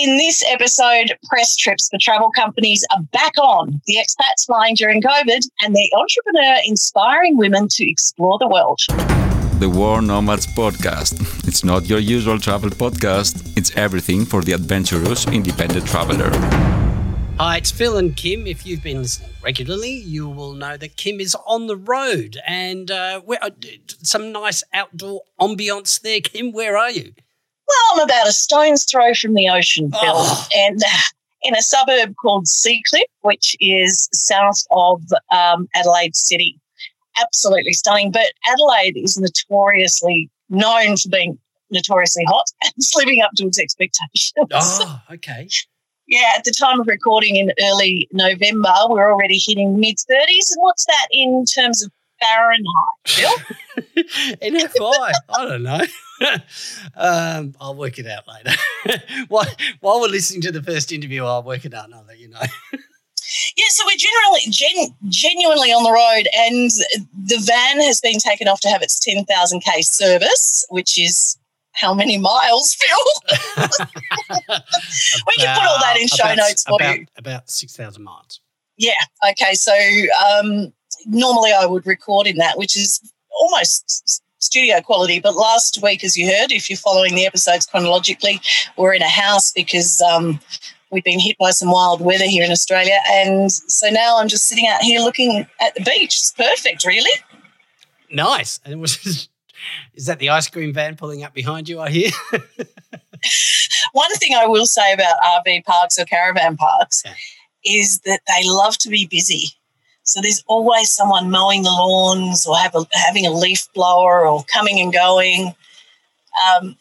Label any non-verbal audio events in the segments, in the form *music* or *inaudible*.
In this episode, press trips for travel companies are back on. The expats flying during COVID and the entrepreneur inspiring women to explore the world. The World Nomads Podcast. It's not your usual travel podcast, it's everything for the adventurous independent traveler. Hi, it's Phil and Kim. If you've been listening regularly, you will know that Kim is on the road and uh, uh, some nice outdoor ambience there. Kim, where are you? Well, I'm about a stone's throw from the ocean, Phil, oh. and *laughs* in a suburb called Seacliff, which is south of um, Adelaide City. Absolutely stunning. But Adelaide is notoriously known for being notoriously hot *laughs* and living up to its expectations. Oh, *laughs* okay. yeah, at the time of recording in early November, we're already hitting mid 30s. And what's that in terms of Fahrenheit, Phil? in FI, I don't know. Um, I'll work it out later. *laughs* while, while we're listening to the first interview, I'll work it out and I'll let you know. yeah, so we're generally gen, genuinely on the road, and the van has been taken off to have its 10,000k service, which is how many miles, Phil? *laughs* we can put all that in show about, notes for about, you. About 6,000 miles. Yeah. Okay. So um, normally I would record in that, which is almost studio quality. But last week, as you heard, if you're following the episodes chronologically, we're in a house because um, we've been hit by some wild weather here in Australia. And so now I'm just sitting out here looking at the beach. It's perfect, really. Nice. And was. Is that the ice cream van pulling up behind you? I hear. *laughs* One thing I will say about RV parks or caravan parks yeah. is that they love to be busy. So there's always someone mowing the lawns or have a, having a leaf blower or coming and going. Um,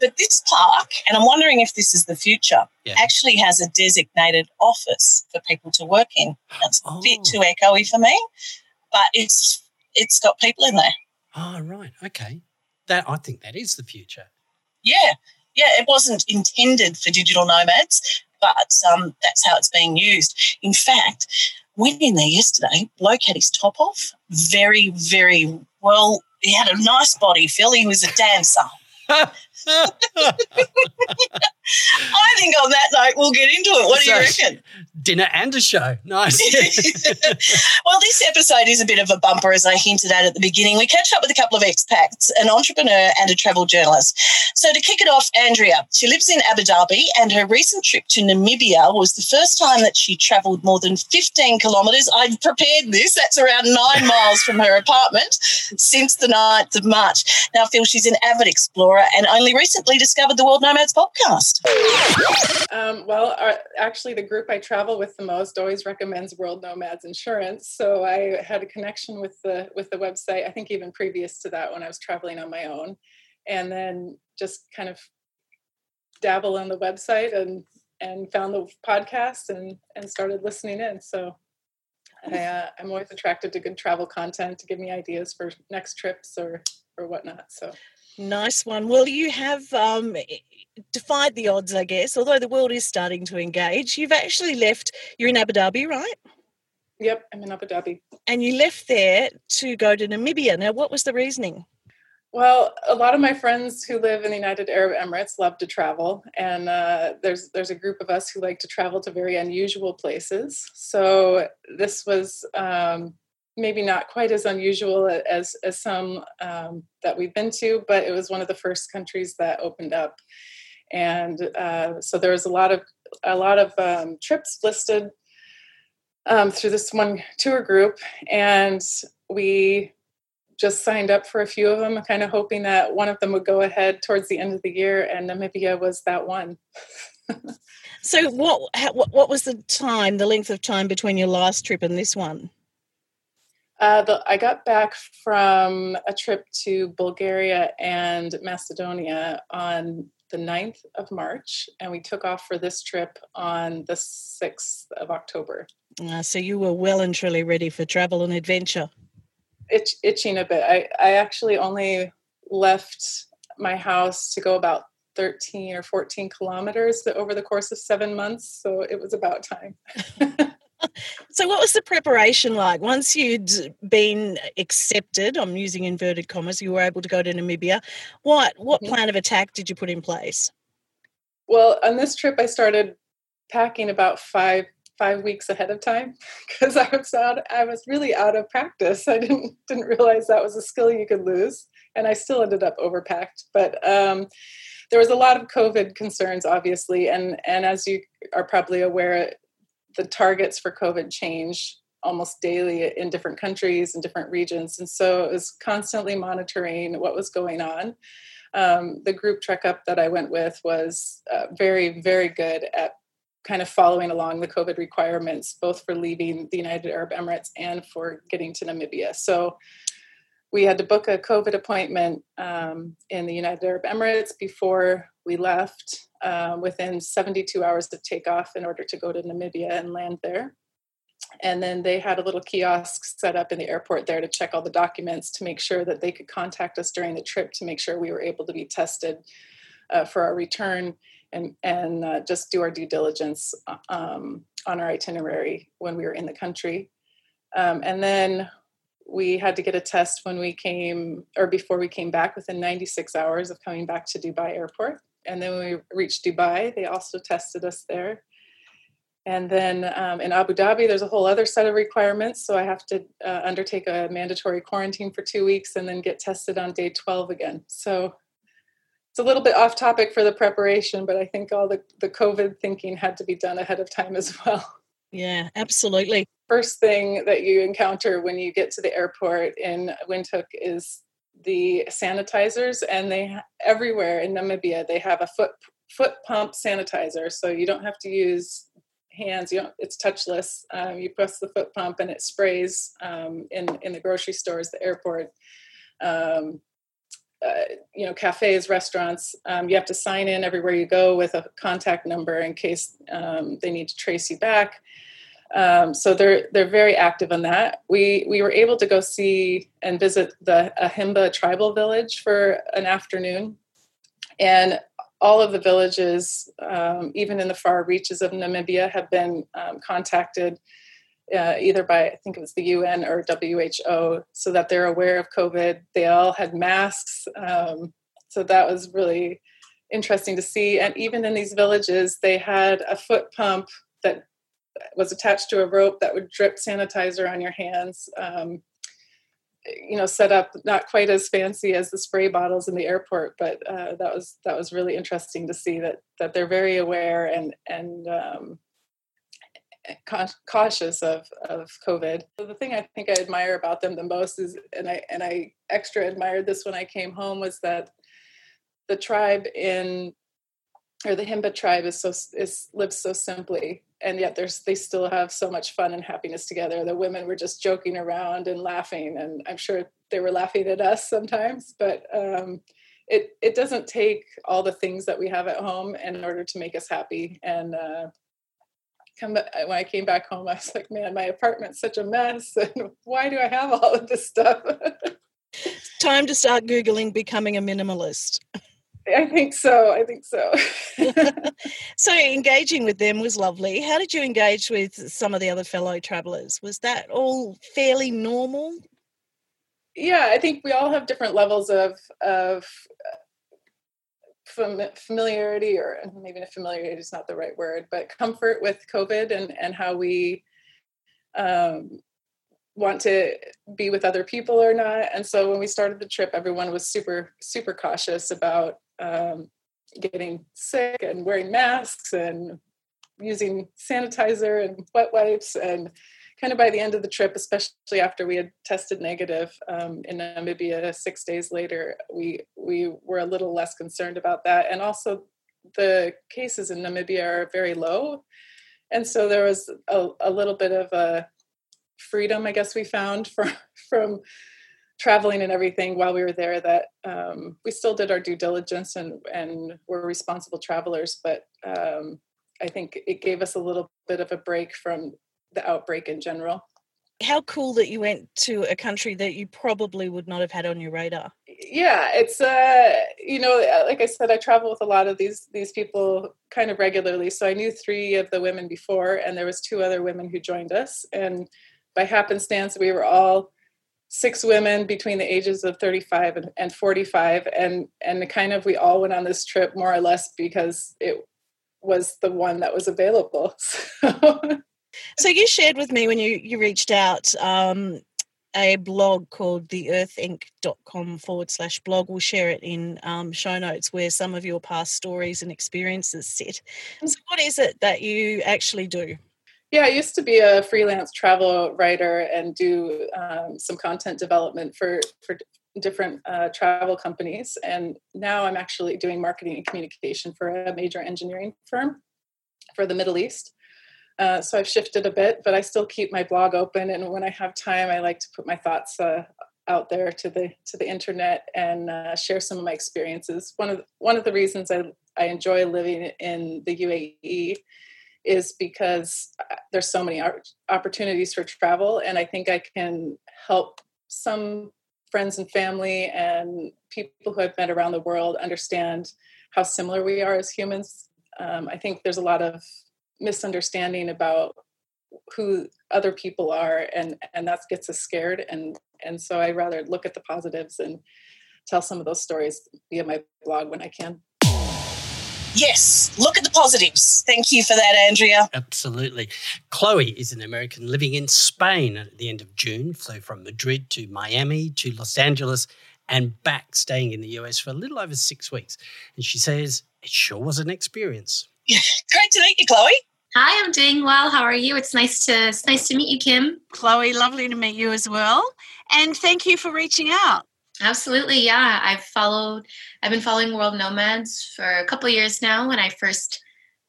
but this park, and I'm wondering if this is the future, yeah. actually has a designated office for people to work in. That's oh. a bit oh. too echoey for me, but it's it's got people in there. Oh right, okay. That I think that is the future. Yeah, yeah. It wasn't intended for digital nomads, but um, that's how it's being used. In fact, went in there yesterday. Bloke had his top off. Very, very well. He had a nice body, Phil. He was a dancer. *laughs* I think on that note, we'll get into it. What do you reckon? Dinner and a show. Nice. *laughs* well, this episode is a bit of a bumper, as I hinted at at the beginning. We catch up with a couple of expats, an entrepreneur and a travel journalist. So to kick it off, Andrea, she lives in Abu Dhabi, and her recent trip to Namibia was the first time that she travelled more than 15 kilometres. I've prepared this. That's around nine miles from her apartment since the 9th of March. Now, Phil, she's an avid explorer and only recently discovered the World Nomads podcast. Um, well, our, actually, the group I travel with the most always recommends World Nomads Insurance. So I had a connection with the with the website. I think even previous to that, when I was traveling on my own, and then just kind of dabble on the website and and found the podcast and and started listening in. So I, uh, I'm always attracted to good travel content to give me ideas for next trips or or whatnot. So Nice one. Well, you have um, defied the odds, I guess, although the world is starting to engage. You've actually left, you're in Abu Dhabi, right? Yep, I'm in Abu Dhabi. And you left there to go to Namibia. Now, what was the reasoning? Well, a lot of my friends who live in the United Arab Emirates love to travel, and uh, there's there's a group of us who like to travel to very unusual places. So this was um, maybe not quite as unusual as as some um, that we've been to, but it was one of the first countries that opened up, and uh, so there was a lot of a lot of um, trips listed um, through this one tour group, and we just signed up for a few of them, kind of hoping that one of them would go ahead towards the end of the year, and Namibia was that one. *laughs* so, what what was the time, the length of time between your last trip and this one? Uh, the, I got back from a trip to Bulgaria and Macedonia on the 9th of March, and we took off for this trip on the 6th of October. Uh, so you were well and truly ready for travel and adventure. Itch, itching a bit. I, I actually only left my house to go about 13 or 14 kilometers over the course of seven months, so it was about time. *laughs* so what was the preparation like once you'd been accepted i'm using inverted commas you were able to go to namibia what what mm-hmm. plan of attack did you put in place well, on this trip, I started packing about five five weeks ahead of time *laughs* because I was out. I was really out of practice. I didn't didn't realize that was a skill you could lose, and I still ended up overpacked. But um, there was a lot of COVID concerns, obviously, and and as you are probably aware, the targets for COVID change almost daily in different countries and different regions, and so it was constantly monitoring what was going on. Um, the group trek up that I went with was uh, very, very good at kind of following along the COVID requirements, both for leaving the United Arab Emirates and for getting to Namibia. So we had to book a COVID appointment um, in the United Arab Emirates before we left uh, within 72 hours of takeoff in order to go to Namibia and land there. And then they had a little kiosk set up in the airport there to check all the documents to make sure that they could contact us during the trip to make sure we were able to be tested uh, for our return and and uh, just do our due diligence uh, um, on our itinerary when we were in the country. Um, and then we had to get a test when we came or before we came back within 96 hours of coming back to Dubai airport. And then when we reached Dubai, they also tested us there. And then um, in Abu Dhabi, there's a whole other set of requirements. So I have to uh, undertake a mandatory quarantine for two weeks and then get tested on day 12 again. So it's a little bit off topic for the preparation, but I think all the, the COVID thinking had to be done ahead of time as well. Yeah, absolutely. First thing that you encounter when you get to the airport in Windhoek is the sanitizers, and they everywhere in Namibia they have a foot foot pump sanitizer, so you don't have to use hands. You don't. It's touchless. Um, you press the foot pump, and it sprays um, in in the grocery stores, the airport. Um, uh, you know cafes restaurants um, you have to sign in everywhere you go with a contact number in case um, they need to trace you back um, so they're they're very active on that we we were able to go see and visit the ahimba tribal village for an afternoon and all of the villages um, even in the far reaches of namibia have been um, contacted uh, either by I think it was the UN or WHO, so that they're aware of COVID. They all had masks, um, so that was really interesting to see. And even in these villages, they had a foot pump that was attached to a rope that would drip sanitizer on your hands. Um, you know, set up not quite as fancy as the spray bottles in the airport, but uh, that was that was really interesting to see that that they're very aware and and um, cautious of of COVID. So the thing I think I admire about them the most is, and I and I extra admired this when I came home was that the tribe in or the Himba tribe is so is lives so simply, and yet there's they still have so much fun and happiness together. The women were just joking around and laughing, and I'm sure they were laughing at us sometimes, but. Um, it, it doesn't take all the things that we have at home in order to make us happy and uh, come when I came back home, I was like, man, my apartment's such a mess. *laughs* And why do I have all of this stuff? *laughs* Time to start Googling becoming a minimalist. *laughs* I think so. I think so. *laughs* so engaging with them was lovely. How did you engage with some of the other fellow travelers? Was that all fairly normal? Yeah, I think we all have different levels of of familiarity or maybe familiarity is not the right word but comfort with covid and and how we um, want to be with other people or not and so when we started the trip everyone was super super cautious about um, getting sick and wearing masks and using sanitizer and wet wipes and kind of by the end of the trip, especially after we had tested negative um, in Namibia six days later, we we were a little less concerned about that. And also, the cases in Namibia are very low, and so there was a, a little bit of a freedom, I guess, we found *laughs* from from traveling and everything while we were there that um, we still did our due diligence and and were responsible travelers, but um, I think it gave us a little bit of a break from the outbreak in general. How cool that you went to a country that you probably would not have had on your radar. Yeah, it's uh, you know, like I said, I travel with a lot of these these people kind of regularly. So I knew three of the women before, and there was two other women who joined us, and by happenstance, we were all six women between the ages of 35 and, and 45 and and kind of we all went on this trip more or less because it was the one that was available. *laughs* So, so you shared with me when you, you reached out um, a blog called theearthinc.com forward slash blog. We'll share it in um, show notes where some of your past stories and experiences sit. So, what is it that you actually do? Yeah, I used to be a freelance travel writer and do um, some content development for for different uh, travel companies, and now I'm actually doing marketing and communication for a major engineering firm for the Middle East. Uh, so I've shifted a bit, but I still keep my blog open. And when I have time, I like to put my thoughts uh, out there to the to the internet and uh, share some of my experiences. One of one of the reasons I I enjoy living in the UAE is because uh, there's so many opportunities for travel, and I think I can help some friends and family and people who I've met around the world understand how similar we are as humans. Um, I think there's a lot of misunderstanding about who other people are and and that gets us scared and and so i rather look at the positives and tell some of those stories via my blog when i can yes look at the positives thank you for that andrea absolutely chloe is an american living in spain at the end of june flew from madrid to miami to los angeles and back staying in the us for a little over six weeks and she says it sure was an experience *laughs* great to meet you chloe Hi, I'm doing well. How are you? It's nice to it's nice to meet you, Kim. Chloe, lovely to meet you as well. And thank you for reaching out. Absolutely, yeah. I've followed I've been following World Nomads for a couple years now when I first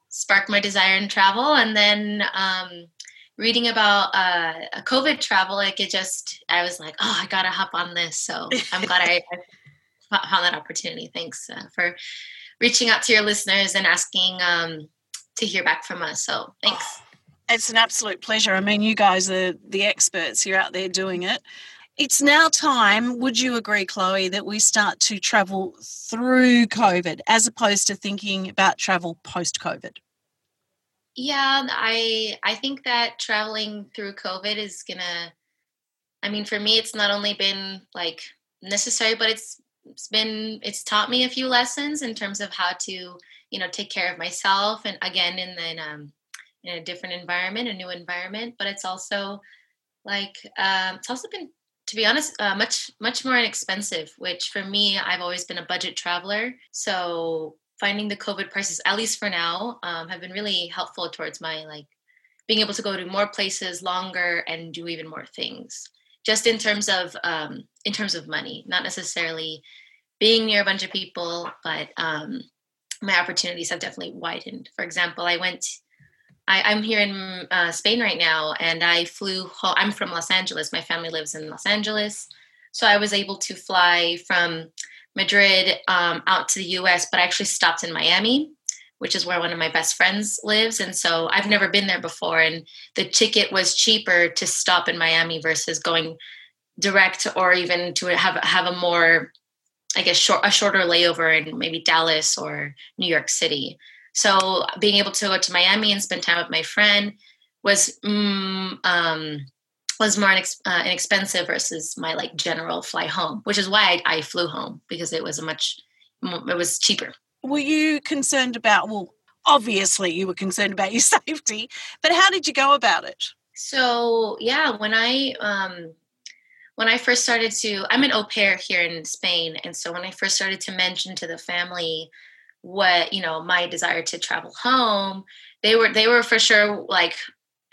sparked my desire in travel and then um, reading about uh, a COVID travel, like it just I was like, oh, I gotta hop on this. So I'm glad I, *laughs* I, found that opportunity. Thanks uh, for reaching out to your listeners and asking um, to hear back from us. So thanks. It's an absolute pleasure. I mean, you guys are the experts. You're out there doing it. It's now time, would you agree, Chloe, that we start to travel through COVID as opposed to thinking about travel post COVID? Yeah, I I think that traveling through COVID is gonna I mean for me it's not only been like necessary, but it's it's been it's taught me a few lessons in terms of how to you know take care of myself and again in the um, in a different environment a new environment but it's also like um, it's also been to be honest uh, much much more inexpensive which for me i've always been a budget traveler so finding the covid prices at least for now um, have been really helpful towards my like being able to go to more places longer and do even more things just in terms of um, in terms of money not necessarily being near a bunch of people but um, my opportunities have definitely widened. For example, I went, I, am here in uh, Spain right now, and I flew. Home, I'm from Los Angeles. My family lives in Los Angeles, so I was able to fly from Madrid um, out to the U.S. But I actually stopped in Miami, which is where one of my best friends lives, and so I've never been there before. And the ticket was cheaper to stop in Miami versus going direct, or even to have have a more I guess short, a shorter layover in maybe Dallas or New York City. So being able to go to Miami and spend time with my friend was mm, um, was more inex- uh, inexpensive versus my like general fly home, which is why I, I flew home because it was a much it was cheaper. Were you concerned about? Well, obviously you were concerned about *laughs* your safety, but how did you go about it? So yeah, when I um, when I first started to, I'm an au pair here in Spain. And so when I first started to mention to the family what, you know, my desire to travel home, they were, they were for sure like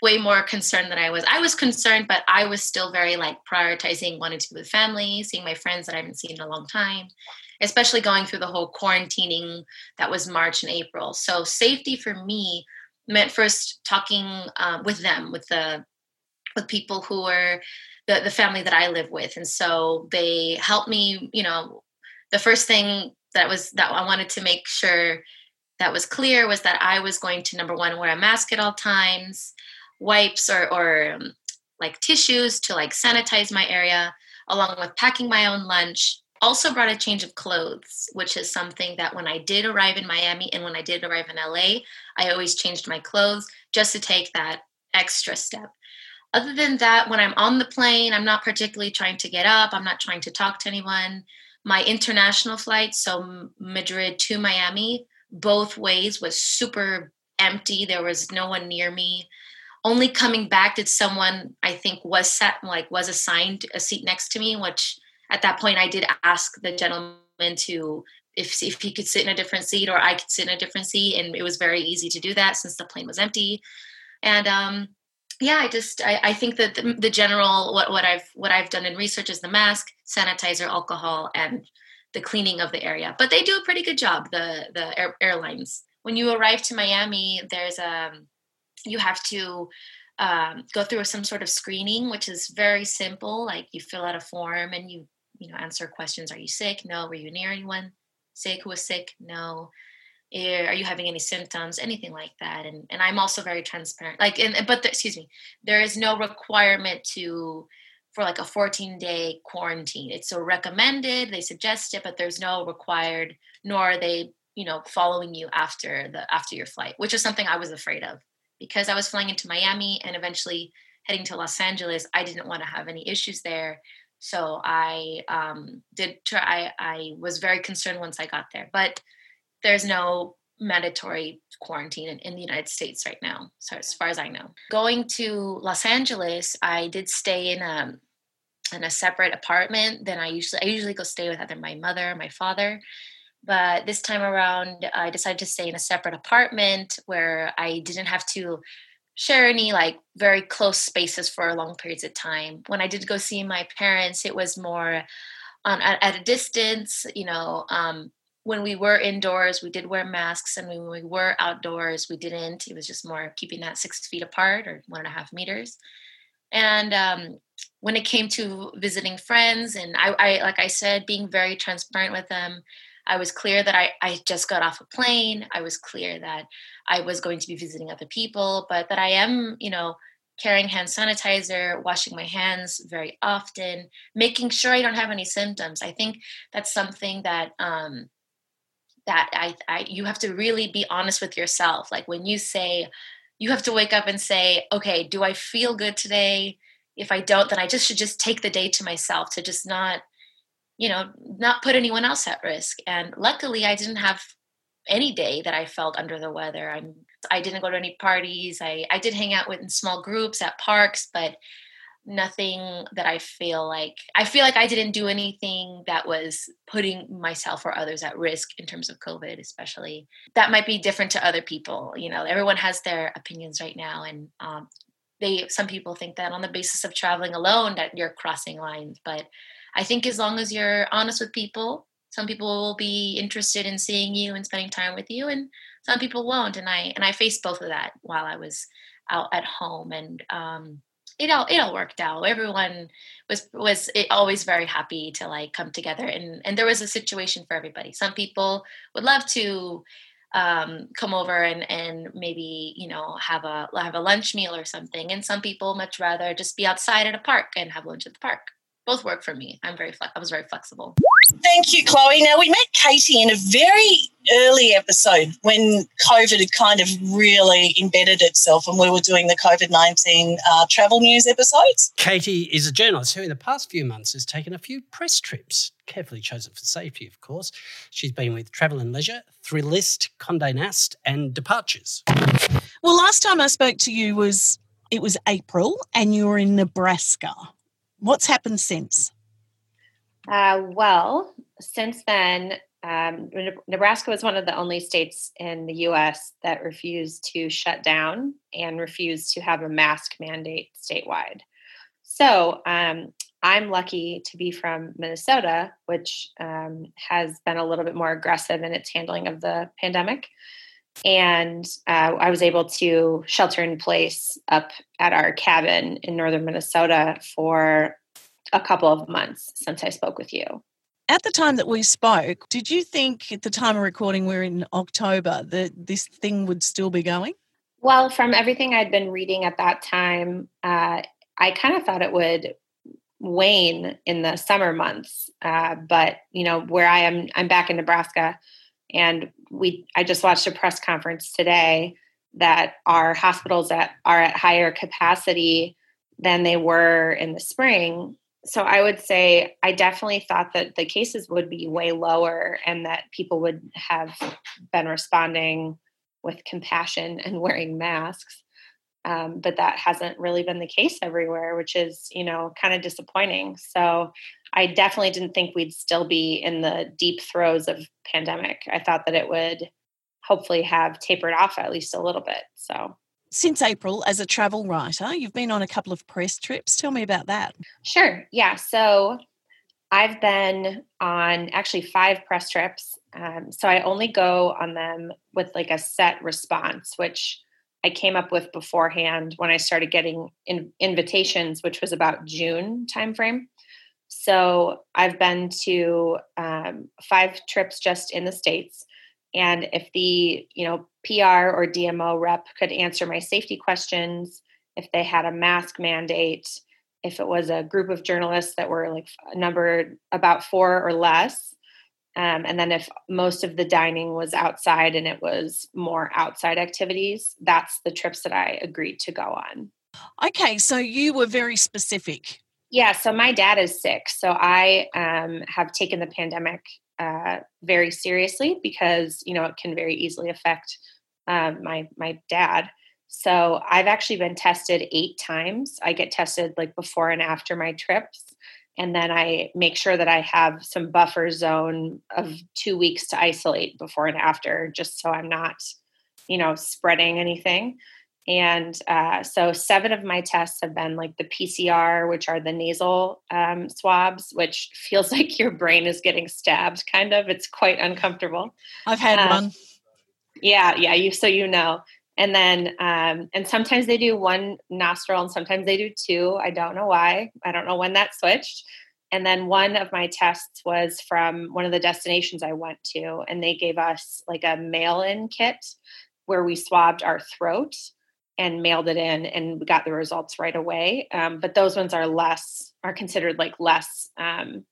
way more concerned than I was. I was concerned, but I was still very like prioritizing wanting to be with family, seeing my friends that I haven't seen in a long time, especially going through the whole quarantining that was March and April. So safety for me meant first talking uh, with them, with the, with people who were the, the family that I live with. And so they helped me, you know, the first thing that was that I wanted to make sure that was clear was that I was going to number one wear a mask at all times, wipes or or um, like tissues to like sanitize my area, along with packing my own lunch. Also brought a change of clothes, which is something that when I did arrive in Miami and when I did arrive in LA, I always changed my clothes just to take that extra step other than that, when I'm on the plane, I'm not particularly trying to get up. I'm not trying to talk to anyone. My international flight, so Madrid to Miami, both ways was super empty. There was no one near me. Only coming back did someone I think was set like was assigned a seat next to me, which at that point I did ask the gentleman to if if he could sit in a different seat or I could sit in a different seat, and it was very easy to do that since the plane was empty. And um, yeah, I just I, I think that the, the, general what what I've what I've done in research is the mask, sanitizer, alcohol, and the cleaning of the area. But they do a pretty good job. The the air, airlines. When you arrive to Miami, there's a um, you have to um, go through some sort of screening, which is very simple. Like you fill out a form and you you know answer questions. Are you sick? No. Were you near anyone sick who was sick? No. Eh, are you having any symptoms? Anything like that? And and I'm also very transparent. Like, and but the, excuse me, there is no requirement to for like a 14 day quarantine. It's so recommended. They suggest it, but there's no required. Nor are they you know following you after the after your flight, which is something I was afraid of because I was flying into Miami and eventually heading to Los Angeles, I didn't want to have any issues there. So I um, did try, I, I was very concerned once I got there, but there's no mandatory quarantine in, in, the United States right now, so as far as I know. Going to Los Angeles, I did stay in a in a separate apartment than I usually I usually go stay with either my mother or my father. But this time around, I decided to stay in a separate apartment where I didn't have to share any like very close spaces for long periods of time. When I did go see my parents, it was more on at, at a distance. You know, um, when we were indoors, we did wear masks, and when we were outdoors, we didn't. It was just more keeping that six feet apart or one and a half meters. And um, when it came to visiting friends, and I, I, like I said, being very transparent with them, I was clear that I, I just got off a plane. I was clear that I was going to be visiting other people, but that I am, you know, carrying hand sanitizer, washing my hands very often, making sure I don't have any symptoms. I think that's something that um, that I, I you have to really be honest with yourself. Like when you say, you have to wake up and say, okay, do I feel good today? If I don't, then I just should just take the day to myself to just not you know, not put anyone else at risk. And luckily, I didn't have any day that I felt under the weather. I'm I didn't go to any parties. I I did hang out with in small groups at parks, but nothing that I feel like I feel like I didn't do anything that was putting myself or others at risk in terms of COVID, especially. That might be different to other people. You know, everyone has their opinions right now, and um, they some people think that on the basis of traveling alone that you're crossing lines, but I think as long as you're honest with people, some people will be interested in seeing you and spending time with you, and some people won't. And I and I faced both of that while I was out at home, and um, it all it all worked out. Everyone was was always very happy to like come together, and and there was a situation for everybody. Some people would love to um, come over and and maybe you know have a have a lunch meal or something, and some people much rather just be outside at a park and have lunch at the park both work for me. I'm very I was very flexible. Thank you, Chloe. Now we met Katie in a very early episode when COVID had kind of really embedded itself, and we were doing the COVID nineteen uh, travel news episodes. Katie is a journalist who, in the past few months, has taken a few press trips, carefully chosen for safety, of course. She's been with Travel and Leisure, Thrillist, Condé Nast, and Departures. Well, last time I spoke to you was it was April, and you were in Nebraska. What's happened since? Uh, well, since then, um, Nebraska was one of the only states in the US that refused to shut down and refused to have a mask mandate statewide. So um, I'm lucky to be from Minnesota, which um, has been a little bit more aggressive in its handling of the pandemic. And uh, I was able to shelter in place up at our cabin in northern Minnesota for a couple of months since I spoke with you. At the time that we spoke, did you think at the time of recording, we're in October, that this thing would still be going? Well, from everything I'd been reading at that time, uh, I kind of thought it would wane in the summer months. Uh, but you know, where I am, I'm back in Nebraska, and we. I just watched a press conference today that our hospitals that are at higher capacity than they were in the spring so I would say I definitely thought that the cases would be way lower and that people would have been responding with compassion and *laughs* wearing masks. Um, but that hasn't really been the case everywhere, which is, you know, kind of disappointing. So I definitely didn't think we'd still be in the deep throes of pandemic. I thought that it would hopefully have tapered off at least a little bit. So since April, as a travel writer, you've been on a couple of press trips. Tell me about that. Sure. Yeah. So I've been on actually five press trips. Um, so I only go on them with like a set response, which I came up with beforehand when I started getting in, invitations, which was about June timeframe. So I've been to um, five trips just in the states and if the you know pr or dmo rep could answer my safety questions if they had a mask mandate if it was a group of journalists that were like numbered about four or less um, and then if most of the dining was outside and it was more outside activities that's the trips that i agreed to go on. Okay so you were very specific. Yeah so my dad is sick so i um, have taken the pandemic uh, very seriously because you know it can very easily affect um, my my dad. So I've actually been tested eight times. I get tested like before and after my trips, and then I make sure that I have some buffer zone of two weeks to isolate before and after, just so I'm not, you know, spreading anything. And uh, so seven of my tests have been like the PCR, which are the nasal um, swabs, which *laughs* feels like your brain is getting stabbed, kind of. It's quite uncomfortable. I've had uh, one. Yeah, yeah. You so you know. And then, um, and sometimes they do one nostril, and sometimes they do two. I don't know why. I don't know when that switched. And then one of my tests was from one of the destinations I went to, and they gave us like a mail-in kit where we swabbed our throat and mailed it in and got the results right away. Um, but those ones are less, are considered like less, um,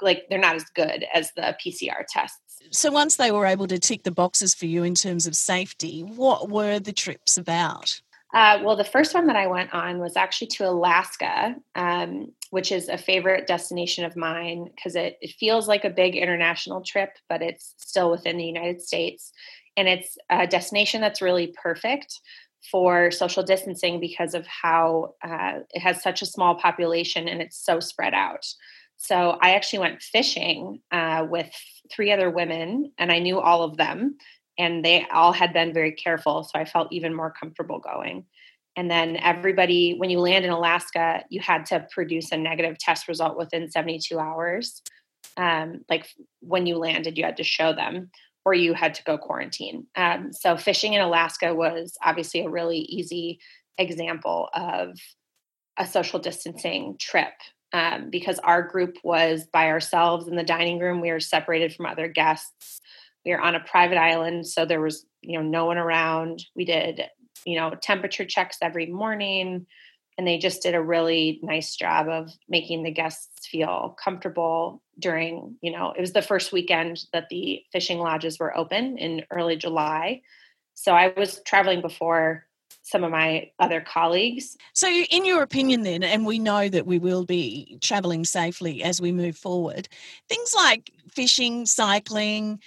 like they're not as good as the PCR tests. So once they were able to tick the boxes for you in terms of safety, what were the trips about? Uh, well, the first one that I went on was actually to Alaska, um, which is a favorite destination of mine because it, it feels like a big international trip, but it's still within the United States. And it's a destination that's really perfect for social distancing because of how uh, it has such a small population and it's so spread out. So I actually went fishing uh, with three other women, and I knew all of them, and they all had been very careful. So I felt even more comfortable going. And then everybody, when you land in Alaska, you had to produce a negative test result within 72 hours. Um, like when you landed, you had to show them or you had to go quarantine. Um, so fishing in Alaska was obviously a really easy example of a social distancing trip um, because our group was by ourselves in the dining room. We were separated from other guests. We were on a private island, so there was you know no one around. We did you know temperature checks every morning and they just did a really nice job of making the guests feel comfortable during you know it was the first weekend that the fishing lodges were open in early july. So i was traveling before some of my other colleagues. So in your opinion then and we know that we will be traveling safely as we move forward things like fishing cycling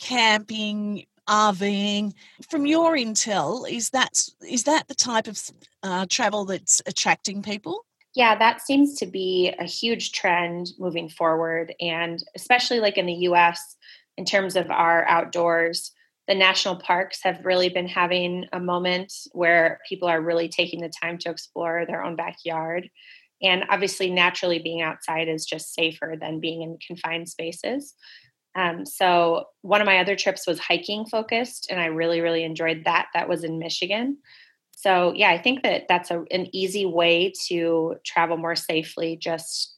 camping RVing. From your intel, is that is that the type of uh, travel that's attracting people? Yeah, that seems to be a huge trend moving forward, and especially like in the U.S. in terms of our outdoors. The national parks have really been having a moment where people are really taking the time to explore their own backyard. And obviously, naturally, being outside is just safer than being in confined spaces. Um, so one of my other trips was hiking focused, and I really, really enjoyed that. That was in Michigan. So yeah, I think that that's a, an easy way to travel more safely. Just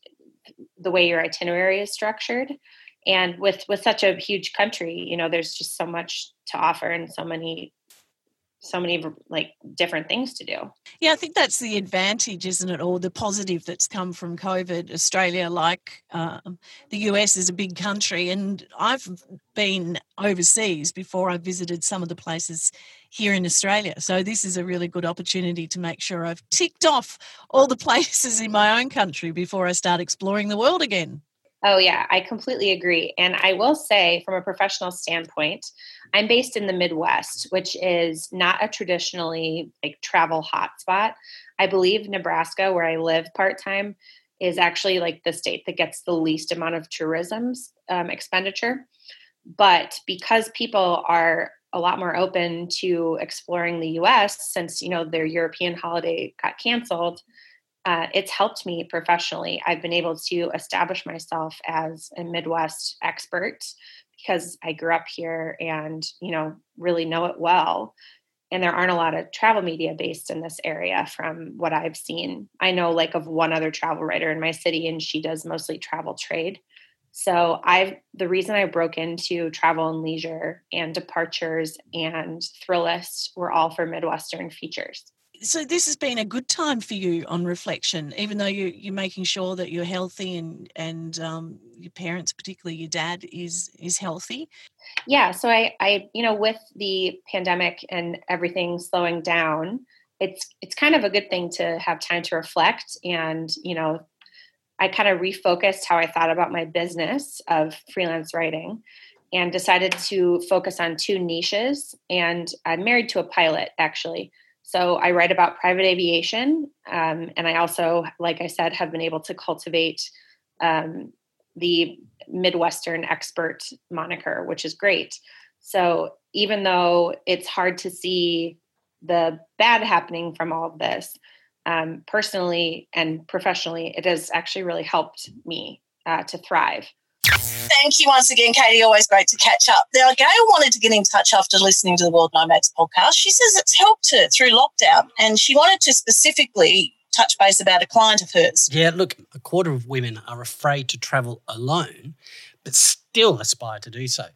the way your itinerary is structured, and with with such a huge country, you know, there's just so much to offer and so many so many like different things to do. Yeah, I think that's the advantage, isn't it? Or the positive that's come from COVID. Australia, like uh, the US, is a big country, and I've been overseas before I visited some of the places here in Australia. So this is a really good opportunity to make sure I've ticked off all the *laughs* places in my own country before I start exploring the world again. Oh, yeah, I completely agree. And I will say, from a professional standpoint, I'm based in the Midwest, which is not a traditionally like travel hotspot. I believe Nebraska, where I live part time, is actually like the state that gets the least amount of tourism um, expenditure. But because people are a lot more open to exploring the US since, you know, their European holiday got canceled, uh, it's helped me professionally. I've been able to establish myself as a Midwest expert because I grew up here and, you know, really know it well. And there aren't a lot of travel media based in this area from what I've seen. I know like of one other travel writer in my city, and she does mostly travel trade. So I've the reason I broke into travel and leisure and departures and Thrillist were all for Midwestern features so this has been a good time for you on reflection, even though you, you're making sure that you're healthy and and um, your parents, particularly your dad, is is healthy. Yeah. So I, I, you know, with the pandemic and everything slowing down, it's it's kind of a good thing to have time to reflect and you know I kind of refocused how I thought about my business of freelance writing and decided to focus on two niches. And I'm married to a pilot, actually. So I write about private aviation, um, and I also, like I said, have been able to cultivate um, the Midwestern expert moniker, which is great. So even though it's hard to see the bad happening from all of this, um, personally and professionally, it has actually really helped me uh, to thrive. Thank you once again, Katie. Always great to catch up. Now, Gail wanted to get in touch after listening to the World Nomads podcast. She says it's helped her through lockdown, and she wanted to specifically touch base about a client of hers. Yeah, look, a quarter of women are afraid to travel alone, but still aspire to do so.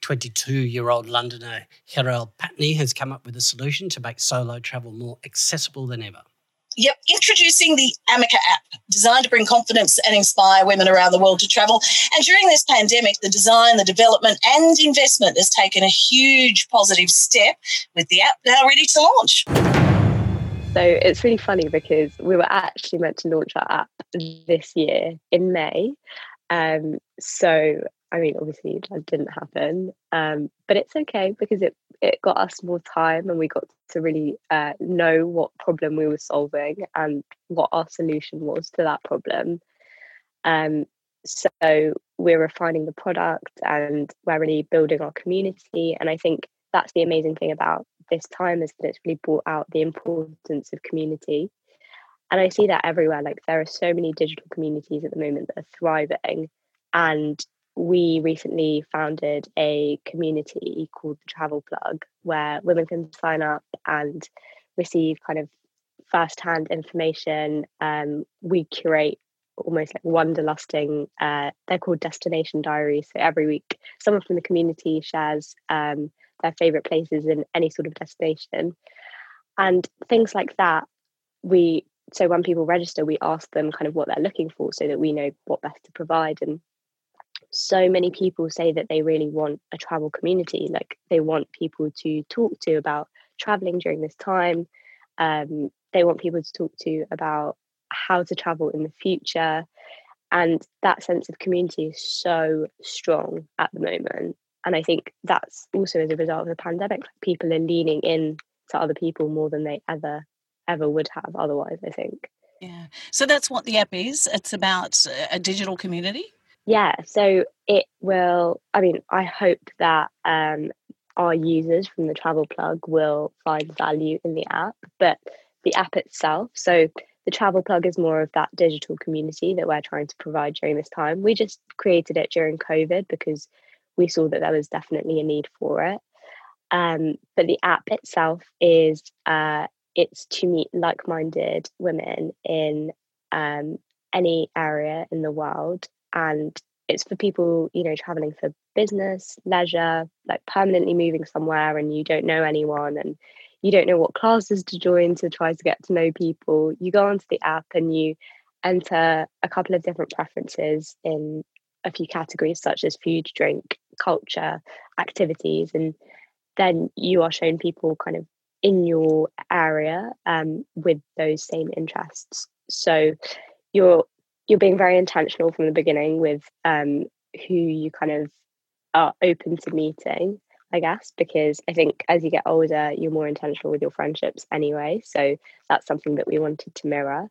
22 year old Londoner Herel Patney has come up with a solution to make solo travel more accessible than ever. Yep, introducing the Amica app, designed to bring confidence and inspire women around the world to travel. And during this pandemic, the design, the development, and investment has taken a huge positive step with the app now ready to launch. So it's really funny because we were actually meant to launch our app this year in May. Um, so I mean, obviously that didn't happen, um, but it's okay because it it got us more time and we got to really uh, know what problem we were solving and what our solution was to that problem. Um, so we're refining the product and we're really building our community. And I think that's the amazing thing about this time is that it's really brought out the importance of community. And I see that everywhere. Like there are so many digital communities at the moment that are thriving. And we recently founded a community called the Travel Plug, where women can sign up and receive kind of first-hand information. Um, we curate almost like wanderlusting. Uh, they're called destination diaries. So every week, someone from the community shares um, their favorite places in any sort of destination, and things like that. We so when people register, we ask them kind of what they're looking for, so that we know what best to provide. And so many people say that they really want a travel community like they want people to talk to about traveling during this time um, they want people to talk to about how to travel in the future and that sense of community is so strong at the moment and i think that's also as a result of the pandemic people are leaning in to other people more than they ever ever would have otherwise i think. Yeah. So that's what the app is? It's about a digital community yeah, so it will, I mean, I hope that um, our users from the travel plug will find value in the app, but the app itself, so the travel plug is more of that digital community that we're trying to provide during this time. We just created it during COVID because we saw that there was definitely a need for it. Um, but the app itself is uh, it's to meet like-minded women in um, any area in the world and it's for people you know traveling for business leisure like permanently moving somewhere and you don't know anyone and you don't know what classes to join to try to get to know people, you go onto the app and you enter a couple of different preferences in a few categories such as food, drink, culture, activities, and then you are shown people kind of in your area um, with those same interests. So you're you're being very intentional from the beginning with um, who you kind of are open to meeting. I guess because I think as you get older, you're more intentional with your friendships anyway. So that's something that we wanted to mirror.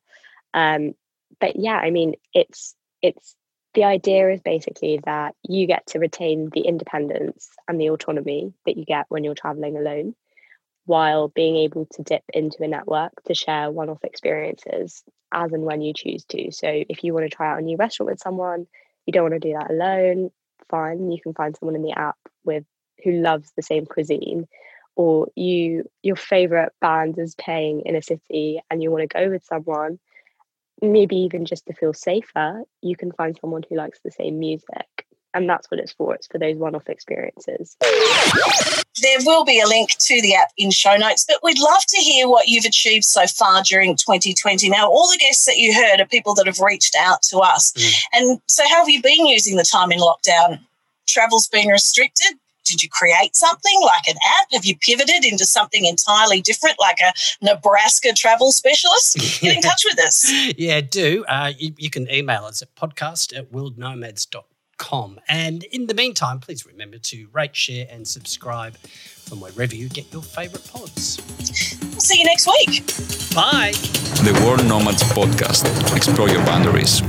Um, but yeah, I mean, it's it's the idea is basically that you get to retain the independence and the autonomy that you get when you're traveling alone while being able to dip into a network to share one off experiences as and when you choose to. So if you want to try out a new restaurant with someone, you don't want to do that alone, fine. You can find someone in the app with who loves the same cuisine or you your favorite band is playing in a city and you want to go with someone maybe even just to feel safer, you can find someone who likes the same music. And that's what it's for. It's for those one off experiences. There will be a link to the app in show notes, but we'd love to hear what you've achieved so far during 2020. Now, all the guests that you heard are people that have reached out to us. Mm. And so, how have you been using the time in lockdown? Travel's been restricted did you create something like an app? Have you pivoted into something entirely different, like a Nebraska travel specialist? Get in *laughs* touch with us. Yeah, do. Uh, you, you, can email us at podcast at worldnomads.com. And in the meantime, please remember to rate, share, and subscribe from wherever you get your favourite pods. We'll see you next week. Bye. The World Nomads Podcast. Explore your boundaries.